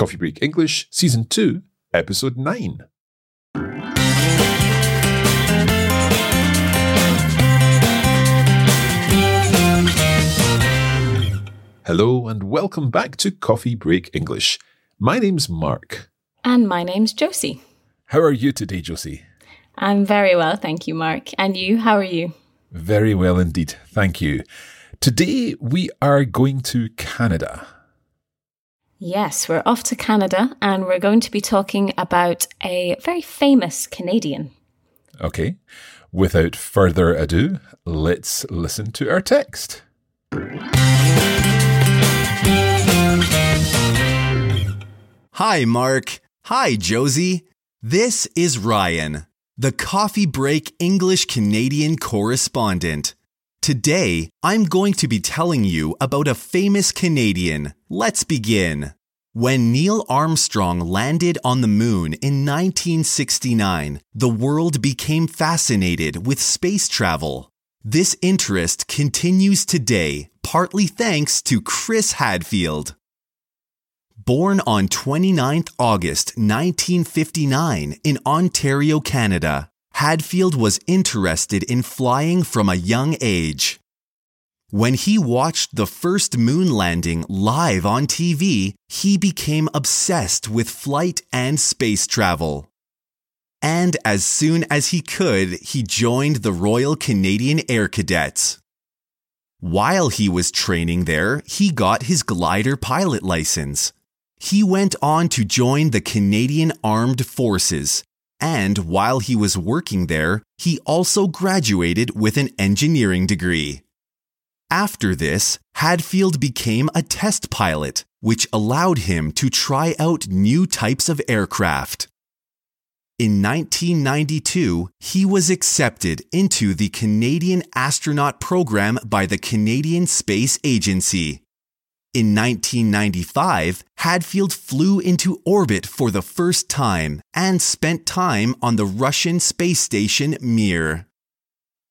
Coffee Break English, Season 2, Episode 9. Hello and welcome back to Coffee Break English. My name's Mark. And my name's Josie. How are you today, Josie? I'm very well, thank you, Mark. And you, how are you? Very well indeed, thank you. Today we are going to Canada. Yes, we're off to Canada and we're going to be talking about a very famous Canadian. Okay, without further ado, let's listen to our text. Hi, Mark. Hi, Josie. This is Ryan, the Coffee Break English Canadian correspondent. Today, I'm going to be telling you about a famous Canadian. Let's begin. When Neil Armstrong landed on the moon in 1969, the world became fascinated with space travel. This interest continues today, partly thanks to Chris Hadfield. Born on 29 August 1959 in Ontario, Canada, Hadfield was interested in flying from a young age. When he watched the first moon landing live on TV, he became obsessed with flight and space travel. And as soon as he could, he joined the Royal Canadian Air Cadets. While he was training there, he got his glider pilot license. He went on to join the Canadian Armed Forces, and while he was working there, he also graduated with an engineering degree. After this, Hadfield became a test pilot, which allowed him to try out new types of aircraft. In 1992, he was accepted into the Canadian astronaut program by the Canadian Space Agency. In 1995, Hadfield flew into orbit for the first time and spent time on the Russian space station Mir.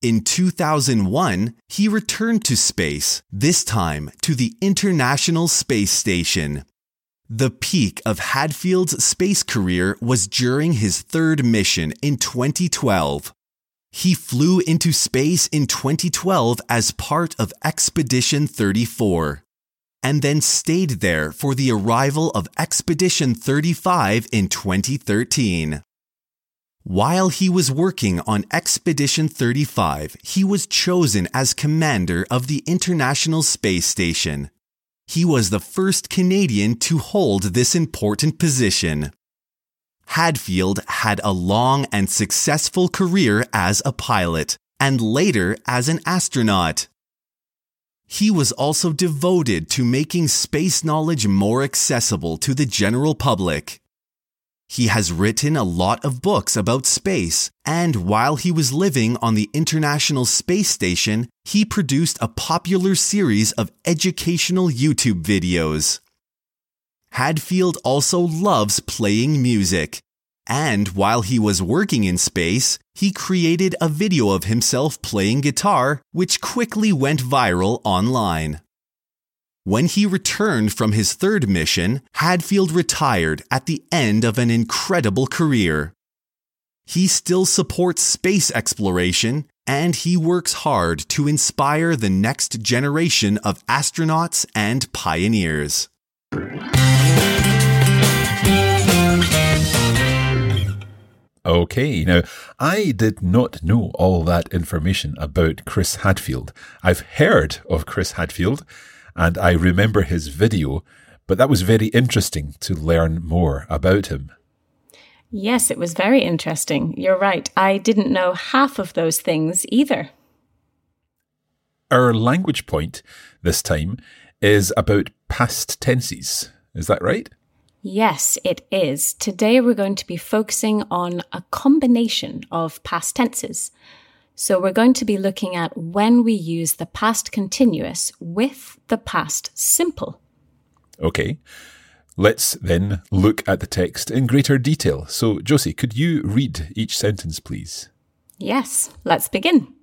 In 2001, he returned to space, this time to the International Space Station. The peak of Hadfield's space career was during his third mission in 2012. He flew into space in 2012 as part of Expedition 34 and then stayed there for the arrival of Expedition 35 in 2013. While he was working on Expedition 35, he was chosen as commander of the International Space Station. He was the first Canadian to hold this important position. Hadfield had a long and successful career as a pilot and later as an astronaut. He was also devoted to making space knowledge more accessible to the general public. He has written a lot of books about space, and while he was living on the International Space Station, he produced a popular series of educational YouTube videos. Hadfield also loves playing music, and while he was working in space, he created a video of himself playing guitar, which quickly went viral online. When he returned from his third mission, Hadfield retired at the end of an incredible career. He still supports space exploration and he works hard to inspire the next generation of astronauts and pioneers. Okay, now I did not know all that information about Chris Hadfield. I've heard of Chris Hadfield and I remember his video, but that was very interesting to learn more about him. Yes, it was very interesting. You're right. I didn't know half of those things either. Our language point this time is about past tenses. Is that right? Yes, it is. Today we're going to be focusing on a combination of past tenses. So we're going to be looking at when we use the past continuous with the past simple. Okay. Let's then look at the text in greater detail. So, Josie, could you read each sentence, please? Yes, let's begin.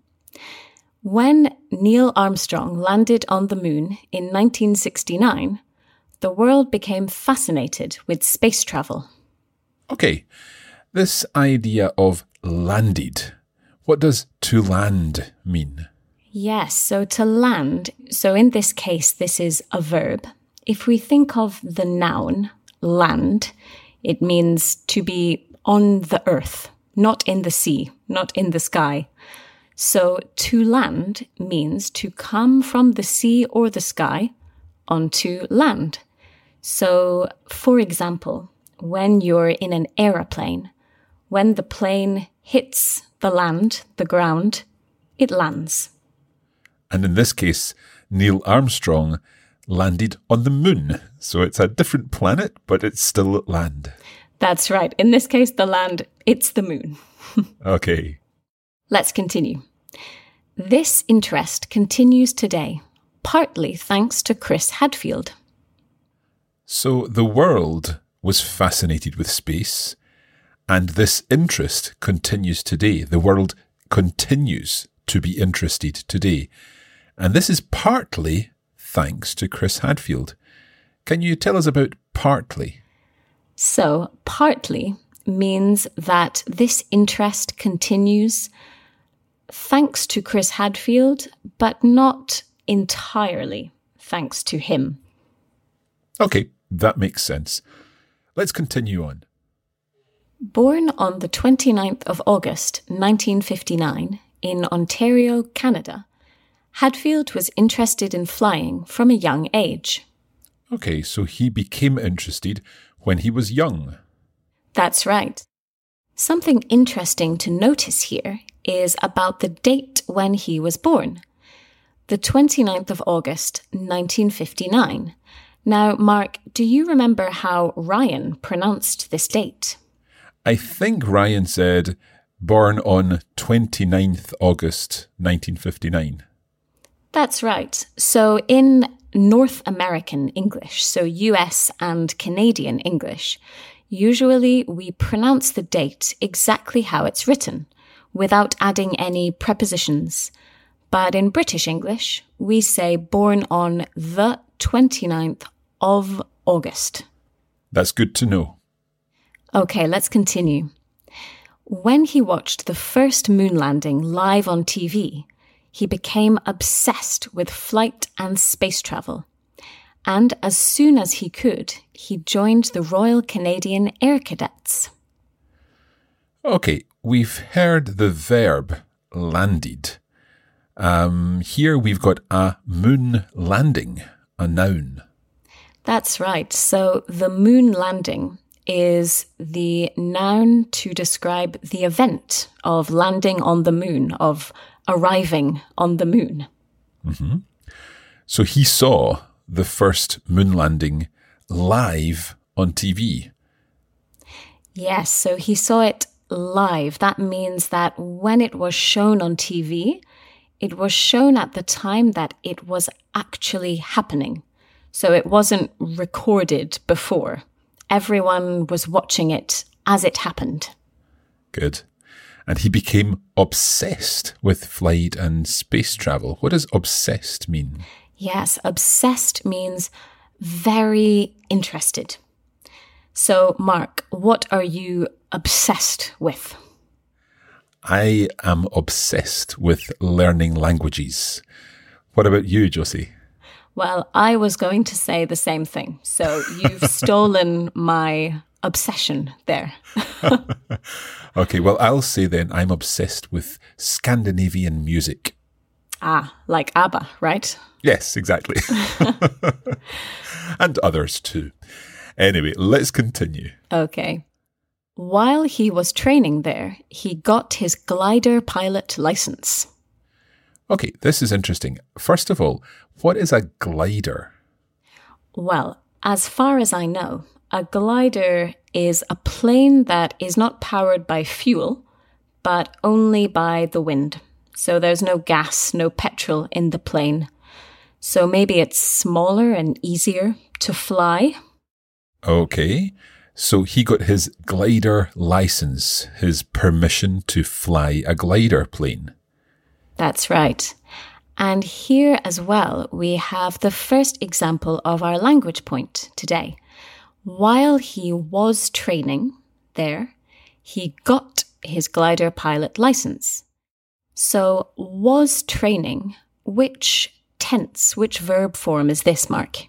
When Neil Armstrong landed on the moon in 1969, the world became fascinated with space travel. Okay, this idea of landed, what does to land mean? Yes, so to land, so in this case, this is a verb. If we think of the noun land, it means to be on the earth, not in the sea, not in the sky. So to land means to come from the sea or the sky onto land. So, for example, when you're in an aeroplane, when the plane hits the land, the ground, it lands. And in this case, Neil Armstrong landed on the moon. So it's a different planet, but it's still land. That's right. In this case, the land, it's the moon. okay. Let's continue. This interest continues today, partly thanks to Chris Hadfield. So the world was fascinated with space, and this interest continues today. The world continues to be interested today. And this is partly thanks to Chris Hadfield. Can you tell us about partly? So, partly means that this interest continues thanks to Chris Hadfield, but not entirely thanks to him. Okay, that makes sense. Let's continue on. Born on the 29th of August 1959 in Ontario, Canada, Hadfield was interested in flying from a young age. Okay, so he became interested when he was young. That's right. Something interesting to notice here is about the date when he was born. The 29th of August 1959 now, Mark, do you remember how Ryan pronounced this date? I think Ryan said born on 29th August 1959. That's right. So in North American English, so US and Canadian English, usually we pronounce the date exactly how it's written, without adding any prepositions. But in British English, we say born on the 29th of August. That's good to know. Okay, let's continue. When he watched the first moon landing live on TV, he became obsessed with flight and space travel. And as soon as he could, he joined the Royal Canadian Air Cadets. Okay, we've heard the verb landed. Um, here we've got a moon landing, a noun. That's right. So the moon landing is the noun to describe the event of landing on the moon, of arriving on the moon. Mm-hmm. So he saw the first moon landing live on TV. Yes, so he saw it live. That means that when it was shown on TV, it was shown at the time that it was actually happening. So it wasn't recorded before. Everyone was watching it as it happened. Good. And he became obsessed with flight and space travel. What does obsessed mean? Yes, obsessed means very interested. So, Mark, what are you obsessed with? I am obsessed with learning languages. What about you, Josie? Well, I was going to say the same thing. So you've stolen my obsession there. okay, well, I'll say then I'm obsessed with Scandinavian music. Ah, like ABBA, right? Yes, exactly. and others too. Anyway, let's continue. Okay. While he was training there, he got his glider pilot license. Okay, this is interesting. First of all, what is a glider? Well, as far as I know, a glider is a plane that is not powered by fuel, but only by the wind. So there's no gas, no petrol in the plane. So maybe it's smaller and easier to fly. Okay. So he got his glider license, his permission to fly a glider plane. That's right. And here as well, we have the first example of our language point today. While he was training there, he got his glider pilot license. So, was training, which tense, which verb form is this, Mark?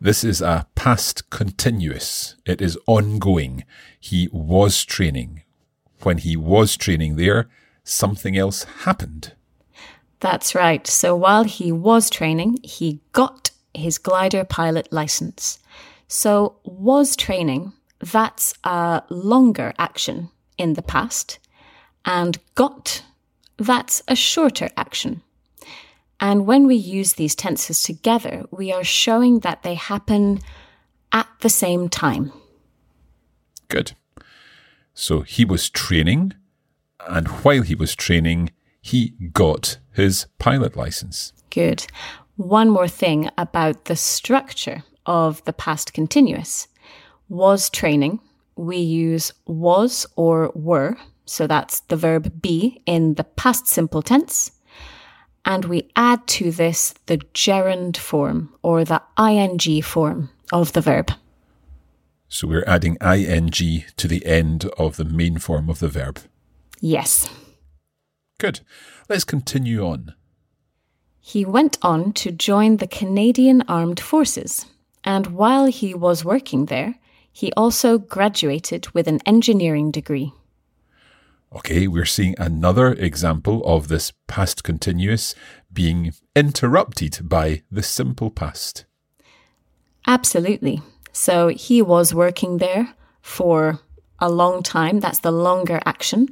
This is a past continuous. It is ongoing. He was training. When he was training there, something else happened. That's right. So while he was training, he got his glider pilot license. So was training, that's a longer action in the past. And got, that's a shorter action. And when we use these tenses together, we are showing that they happen at the same time. Good. So he was training, and while he was training, he got his pilot license. Good. One more thing about the structure of the past continuous. Was training, we use was or were, so that's the verb be in the past simple tense and we add to this the gerund form or the ing form of the verb. So we're adding ing to the end of the main form of the verb. Yes. Good. Let's continue on. He went on to join the Canadian Armed Forces, and while he was working there, he also graduated with an engineering degree. Okay, we're seeing another example of this past continuous being interrupted by the simple past. Absolutely. So he was working there for a long time. That's the longer action.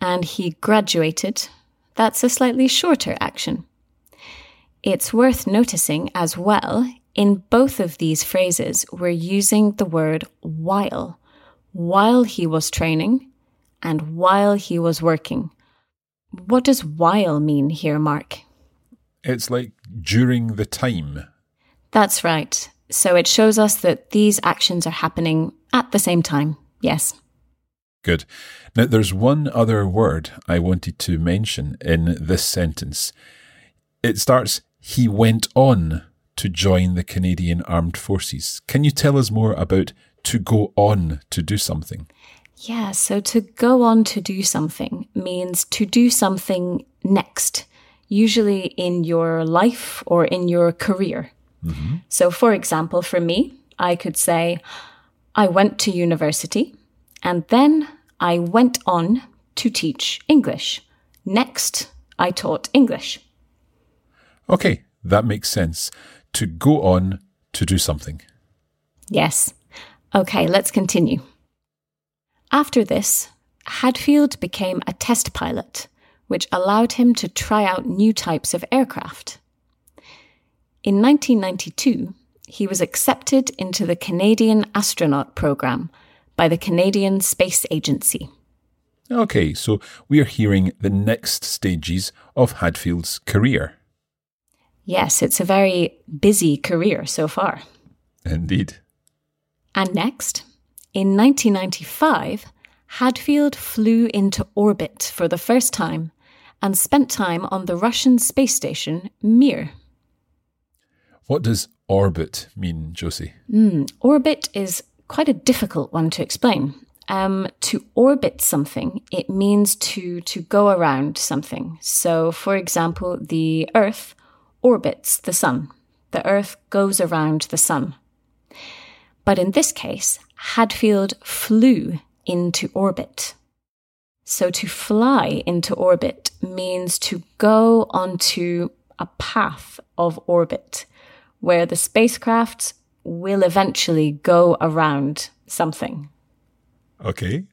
And he graduated. That's a slightly shorter action. It's worth noticing as well, in both of these phrases, we're using the word while. While he was training, and while he was working. What does while mean here, Mark? It's like during the time. That's right. So it shows us that these actions are happening at the same time. Yes. Good. Now, there's one other word I wanted to mention in this sentence. It starts, he went on to join the Canadian Armed Forces. Can you tell us more about to go on to do something? Yeah, so to go on to do something means to do something next, usually in your life or in your career. Mm-hmm. So, for example, for me, I could say, I went to university and then I went on to teach English. Next, I taught English. Okay, that makes sense. To go on to do something. Yes. Okay, let's continue. After this, Hadfield became a test pilot, which allowed him to try out new types of aircraft. In 1992, he was accepted into the Canadian astronaut program by the Canadian Space Agency. Okay, so we are hearing the next stages of Hadfield's career. Yes, it's a very busy career so far. Indeed. And next, in 1995, Hadfield flew into orbit for the first time and spent time on the Russian space station Mir. What does orbit mean, Josie? Mm, orbit is quite a difficult one to explain. Um, to orbit something, it means to to go around something. So, for example, the Earth orbits the Sun. The Earth goes around the Sun. But in this case, Hadfield flew into orbit. So to fly into orbit means to go onto a path of orbit where the spacecraft will eventually go around something. Okay.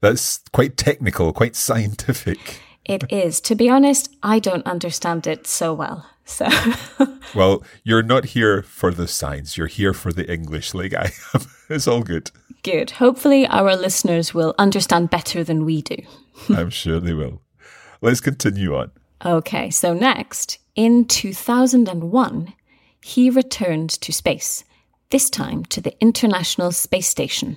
That's quite technical, quite scientific. It is. To be honest, I don't understand it so well. So, well, you're not here for the science. You're here for the English, like I am. it's all good. Good. Hopefully, our listeners will understand better than we do. I'm sure they will. Let's continue on. Okay, so next, in 2001, he returned to space, this time to the International Space Station.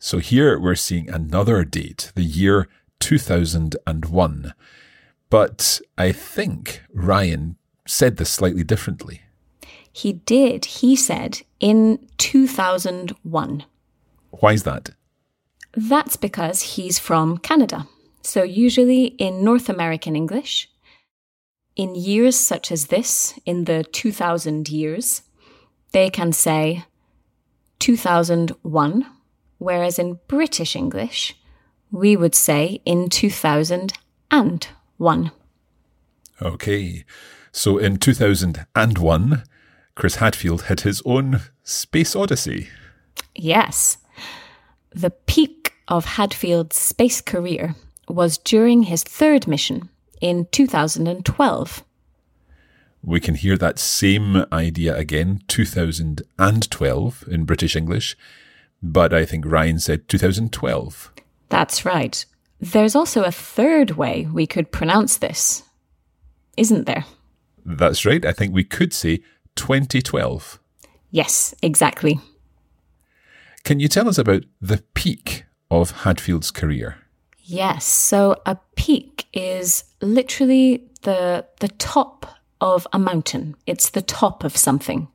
So here we're seeing another date, the year 2001. But I think Ryan said this slightly differently. He did. He said in 2001. Why is that? That's because he's from Canada. So, usually in North American English, in years such as this, in the 2000 years, they can say 2001, whereas in British English, we would say in 2001. Okay, so in 2001, Chris Hadfield had his own space odyssey. Yes. The peak of Hadfield's space career was during his third mission in 2012. We can hear that same idea again, 2012 in British English, but I think Ryan said 2012. That's right. There's also a third way we could pronounce this, isn't there? That's right. I think we could say 2012. Yes, exactly. Can you tell us about the peak of Hadfield's career? Yes. So a peak is literally the the top of a mountain. It's the top of something.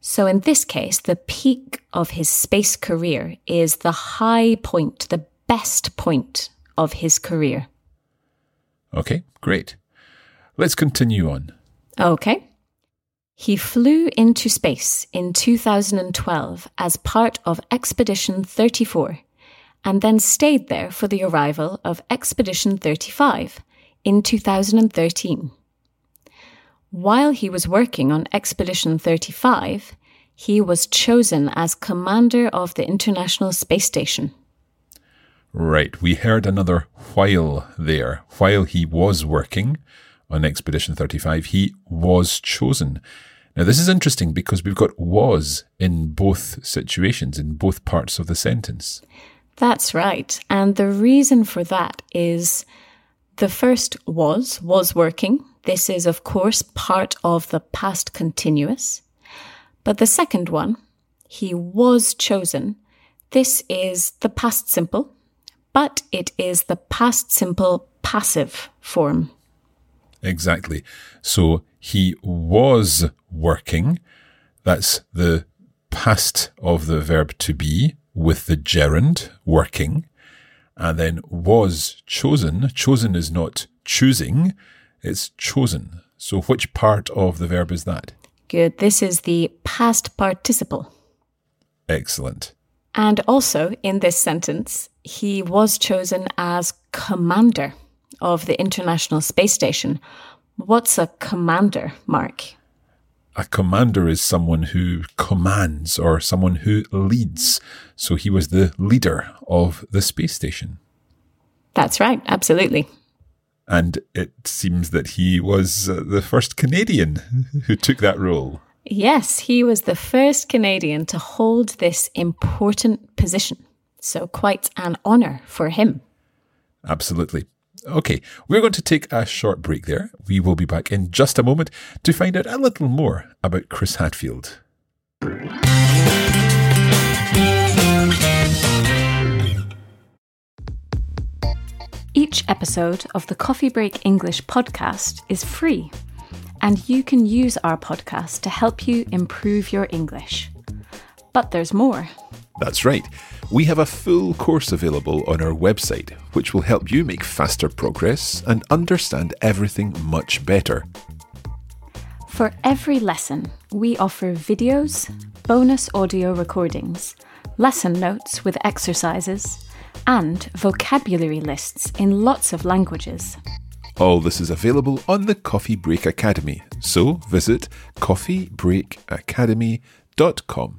So in this case, the peak of his space career is the high point, the best point of his career. Okay, great. Let's continue on. Okay. He flew into space in 2012 as part of Expedition 34 and then stayed there for the arrival of Expedition 35 in 2013. While he was working on Expedition 35, he was chosen as commander of the International Space Station. Right, we heard another while there. While he was working on Expedition 35, he was chosen. Now, this is interesting because we've got was in both situations, in both parts of the sentence. That's right. And the reason for that is the first was, was working. This is, of course, part of the past continuous. But the second one, he was chosen. This is the past simple, but it is the past simple passive form. Exactly. So he was working. That's the past of the verb to be with the gerund working. And then was chosen. Chosen is not choosing, it's chosen. So which part of the verb is that? Good. This is the past participle. Excellent. And also in this sentence, he was chosen as commander of the International Space Station. What's a commander, Mark? A commander is someone who commands or someone who leads. So he was the leader of the space station. That's right, absolutely. And it seems that he was uh, the first Canadian who took that role. Yes, he was the first Canadian to hold this important position. So, quite an honour for him. Absolutely. Okay, we're going to take a short break there. We will be back in just a moment to find out a little more about Chris Hadfield. Each episode of the Coffee Break English podcast is free, and you can use our podcast to help you improve your English. But there's more. That's right. We have a full course available on our website, which will help you make faster progress and understand everything much better. For every lesson, we offer videos, bonus audio recordings, lesson notes with exercises, and vocabulary lists in lots of languages. All this is available on the Coffee Break Academy, so visit coffeebreakacademy.com.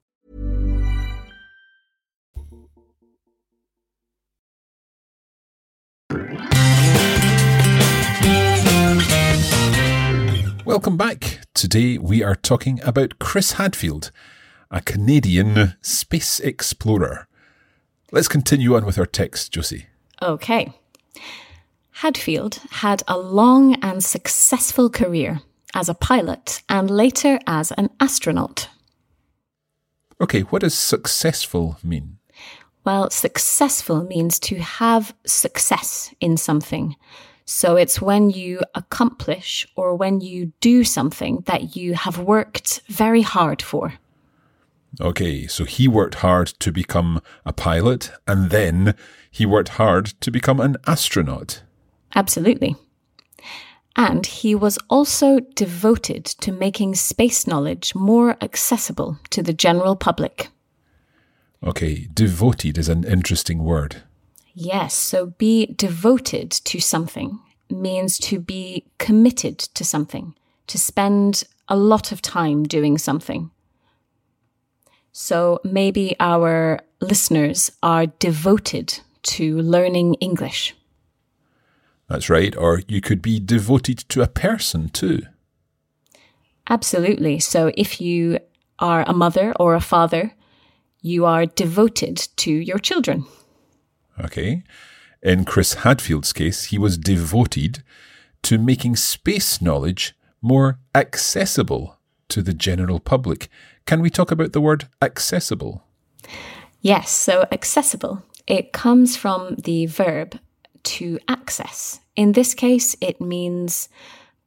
Welcome back. Today we are talking about Chris Hadfield, a Canadian space explorer. Let's continue on with our text, Josie. Okay. Hadfield had a long and successful career as a pilot and later as an astronaut. Okay, what does successful mean? Well, successful means to have success in something. So it's when you accomplish or when you do something that you have worked very hard for. Okay, so he worked hard to become a pilot and then he worked hard to become an astronaut. Absolutely. And he was also devoted to making space knowledge more accessible to the general public. Okay, devoted is an interesting word. Yes, so be devoted to something means to be committed to something, to spend a lot of time doing something. So maybe our listeners are devoted to learning English. That's right, or you could be devoted to a person too. Absolutely. So if you are a mother or a father, you are devoted to your children. Okay. In Chris Hadfield's case, he was devoted to making space knowledge more accessible to the general public. Can we talk about the word accessible? Yes, so accessible. It comes from the verb to access. In this case, it means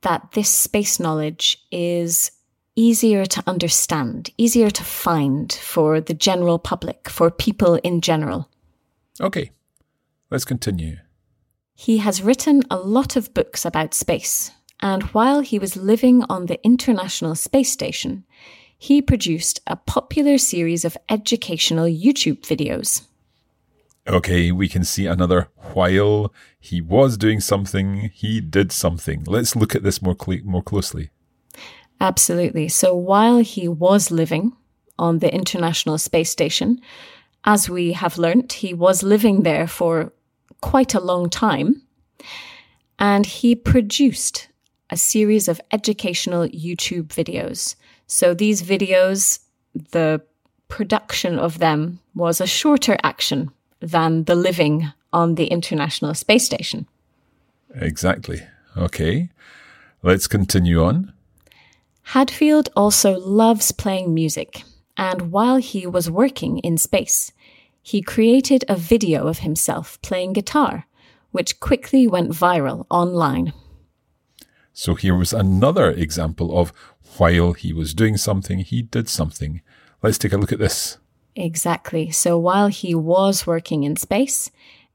that this space knowledge is easier to understand, easier to find for the general public, for people in general. Okay, let's continue. He has written a lot of books about space, and while he was living on the International Space Station, he produced a popular series of educational YouTube videos. Okay, we can see another while he was doing something, he did something. Let's look at this more, cl- more closely. Absolutely. So while he was living on the International Space Station, as we have learnt, he was living there for quite a long time. And he produced a series of educational YouTube videos. So these videos, the production of them was a shorter action than the living on the International Space Station. Exactly. Okay, let's continue on. Hadfield also loves playing music, and while he was working in space, he created a video of himself playing guitar, which quickly went viral online. So here was another example of while he was doing something, he did something. Let's take a look at this. Exactly. So while he was working in space,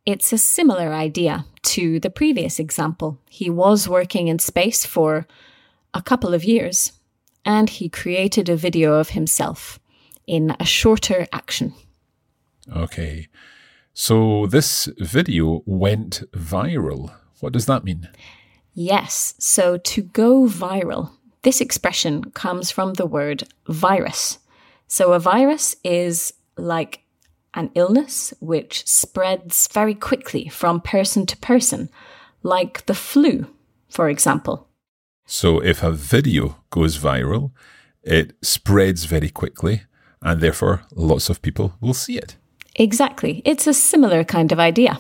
it's a similar idea to the previous example. He was working in space for a couple of years and he created a video of himself in a shorter action. Okay. So this video went viral. What does that mean? Yes. So to go viral, this expression comes from the word virus. So a virus is like an illness which spreads very quickly from person to person, like the flu, for example. So if a video goes viral, it spreads very quickly and therefore lots of people will see it. Exactly. It's a similar kind of idea.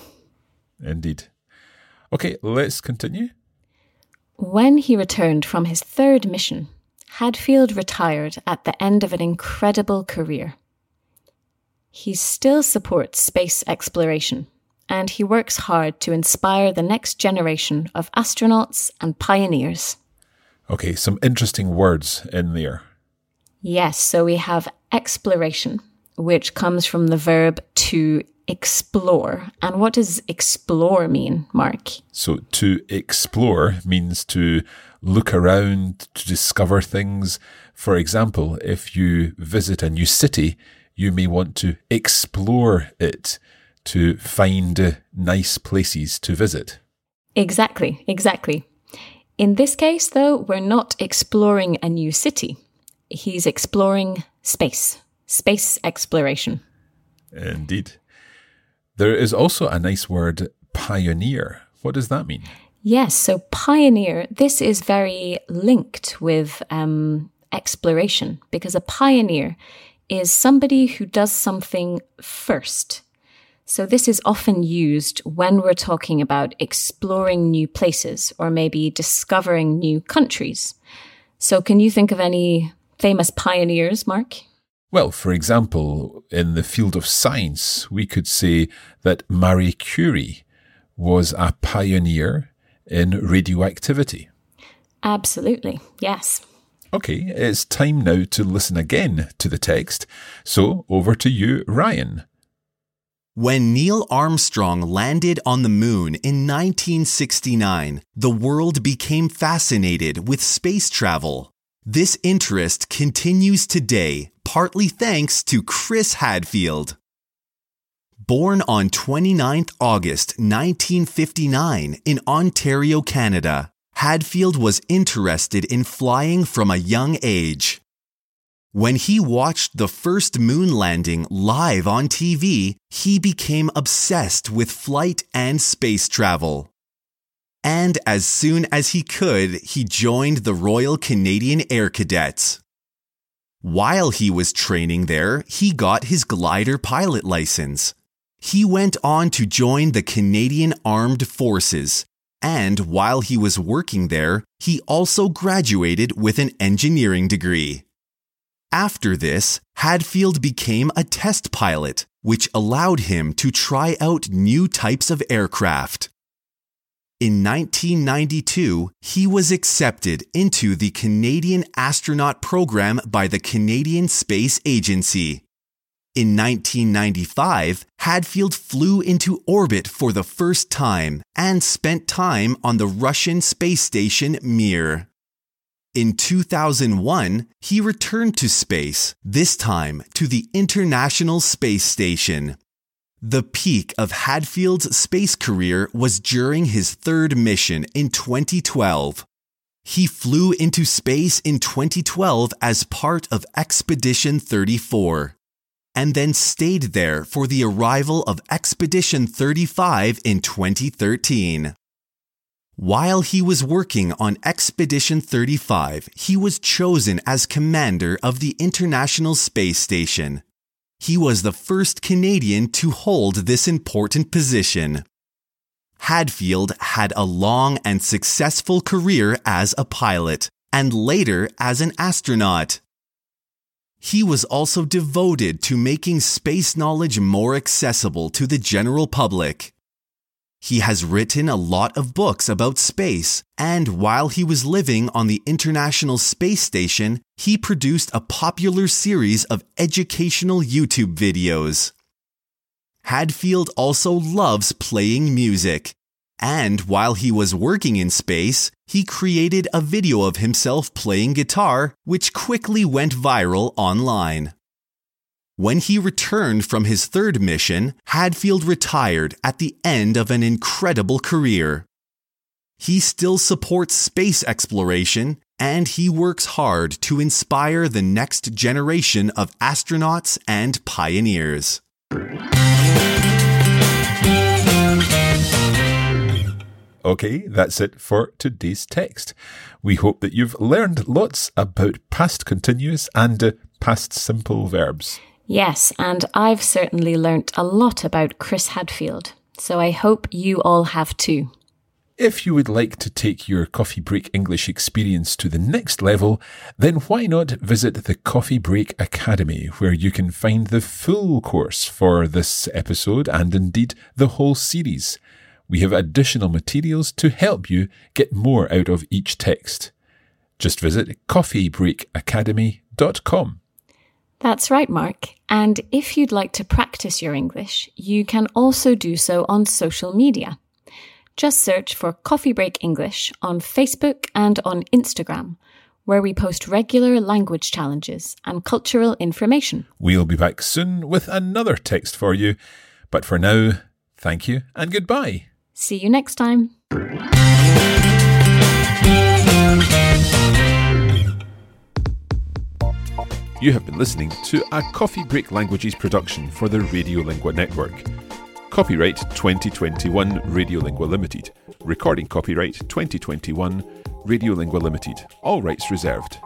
Indeed. Okay, let's continue. When he returned from his third mission, Hadfield retired at the end of an incredible career. He still supports space exploration, and he works hard to inspire the next generation of astronauts and pioneers. Okay, some interesting words in there. Yes, so we have exploration, which comes from the verb to explore. And what does explore mean, Mark? So to explore means to look around, to discover things. For example, if you visit a new city, you may want to explore it to find nice places to visit. Exactly, exactly. In this case, though, we're not exploring a new city. He's exploring space, space exploration. Indeed. There is also a nice word, pioneer. What does that mean? Yes, so pioneer, this is very linked with um, exploration because a pioneer is somebody who does something first. So this is often used when we're talking about exploring new places or maybe discovering new countries. So can you think of any famous pioneers, Mark? Well, for example, in the field of science, we could say that Marie Curie was a pioneer in radioactivity. Absolutely, yes. Okay, it's time now to listen again to the text. So over to you, Ryan. When Neil Armstrong landed on the moon in 1969, the world became fascinated with space travel. This interest continues today, partly thanks to Chris Hadfield. Born on 29th August 1959 in Ontario, Canada, Hadfield was interested in flying from a young age. When he watched the first moon landing live on TV, he became obsessed with flight and space travel. And as soon as he could, he joined the Royal Canadian Air Cadets. While he was training there, he got his glider pilot license. He went on to join the Canadian Armed Forces, and while he was working there, he also graduated with an engineering degree. After this, Hadfield became a test pilot, which allowed him to try out new types of aircraft. In 1992, he was accepted into the Canadian astronaut program by the Canadian Space Agency. In 1995, Hadfield flew into orbit for the first time and spent time on the Russian space station Mir. In 2001, he returned to space, this time to the International Space Station. The peak of Hadfield's space career was during his third mission in 2012. He flew into space in 2012 as part of Expedition 34, and then stayed there for the arrival of Expedition 35 in 2013. While he was working on Expedition 35, he was chosen as commander of the International Space Station. He was the first Canadian to hold this important position. Hadfield had a long and successful career as a pilot and later as an astronaut. He was also devoted to making space knowledge more accessible to the general public. He has written a lot of books about space, and while he was living on the International Space Station, he produced a popular series of educational YouTube videos. Hadfield also loves playing music, and while he was working in space, he created a video of himself playing guitar, which quickly went viral online. When he returned from his third mission, Hadfield retired at the end of an incredible career. He still supports space exploration and he works hard to inspire the next generation of astronauts and pioneers. Okay, that's it for today's text. We hope that you've learned lots about past continuous and uh, past simple verbs. Yes, and I've certainly learnt a lot about Chris Hadfield, so I hope you all have too. If you would like to take your Coffee Break English experience to the next level, then why not visit the Coffee Break Academy, where you can find the full course for this episode and indeed the whole series. We have additional materials to help you get more out of each text. Just visit coffeebreakacademy.com. That's right, Mark. And if you'd like to practice your English, you can also do so on social media. Just search for Coffee Break English on Facebook and on Instagram, where we post regular language challenges and cultural information. We'll be back soon with another text for you. But for now, thank you and goodbye. See you next time. You have been listening to a Coffee Break Languages production for the Radiolingua Network. Copyright 2021 Radiolingua Limited. Recording copyright 2021 Radiolingua Limited. All rights reserved.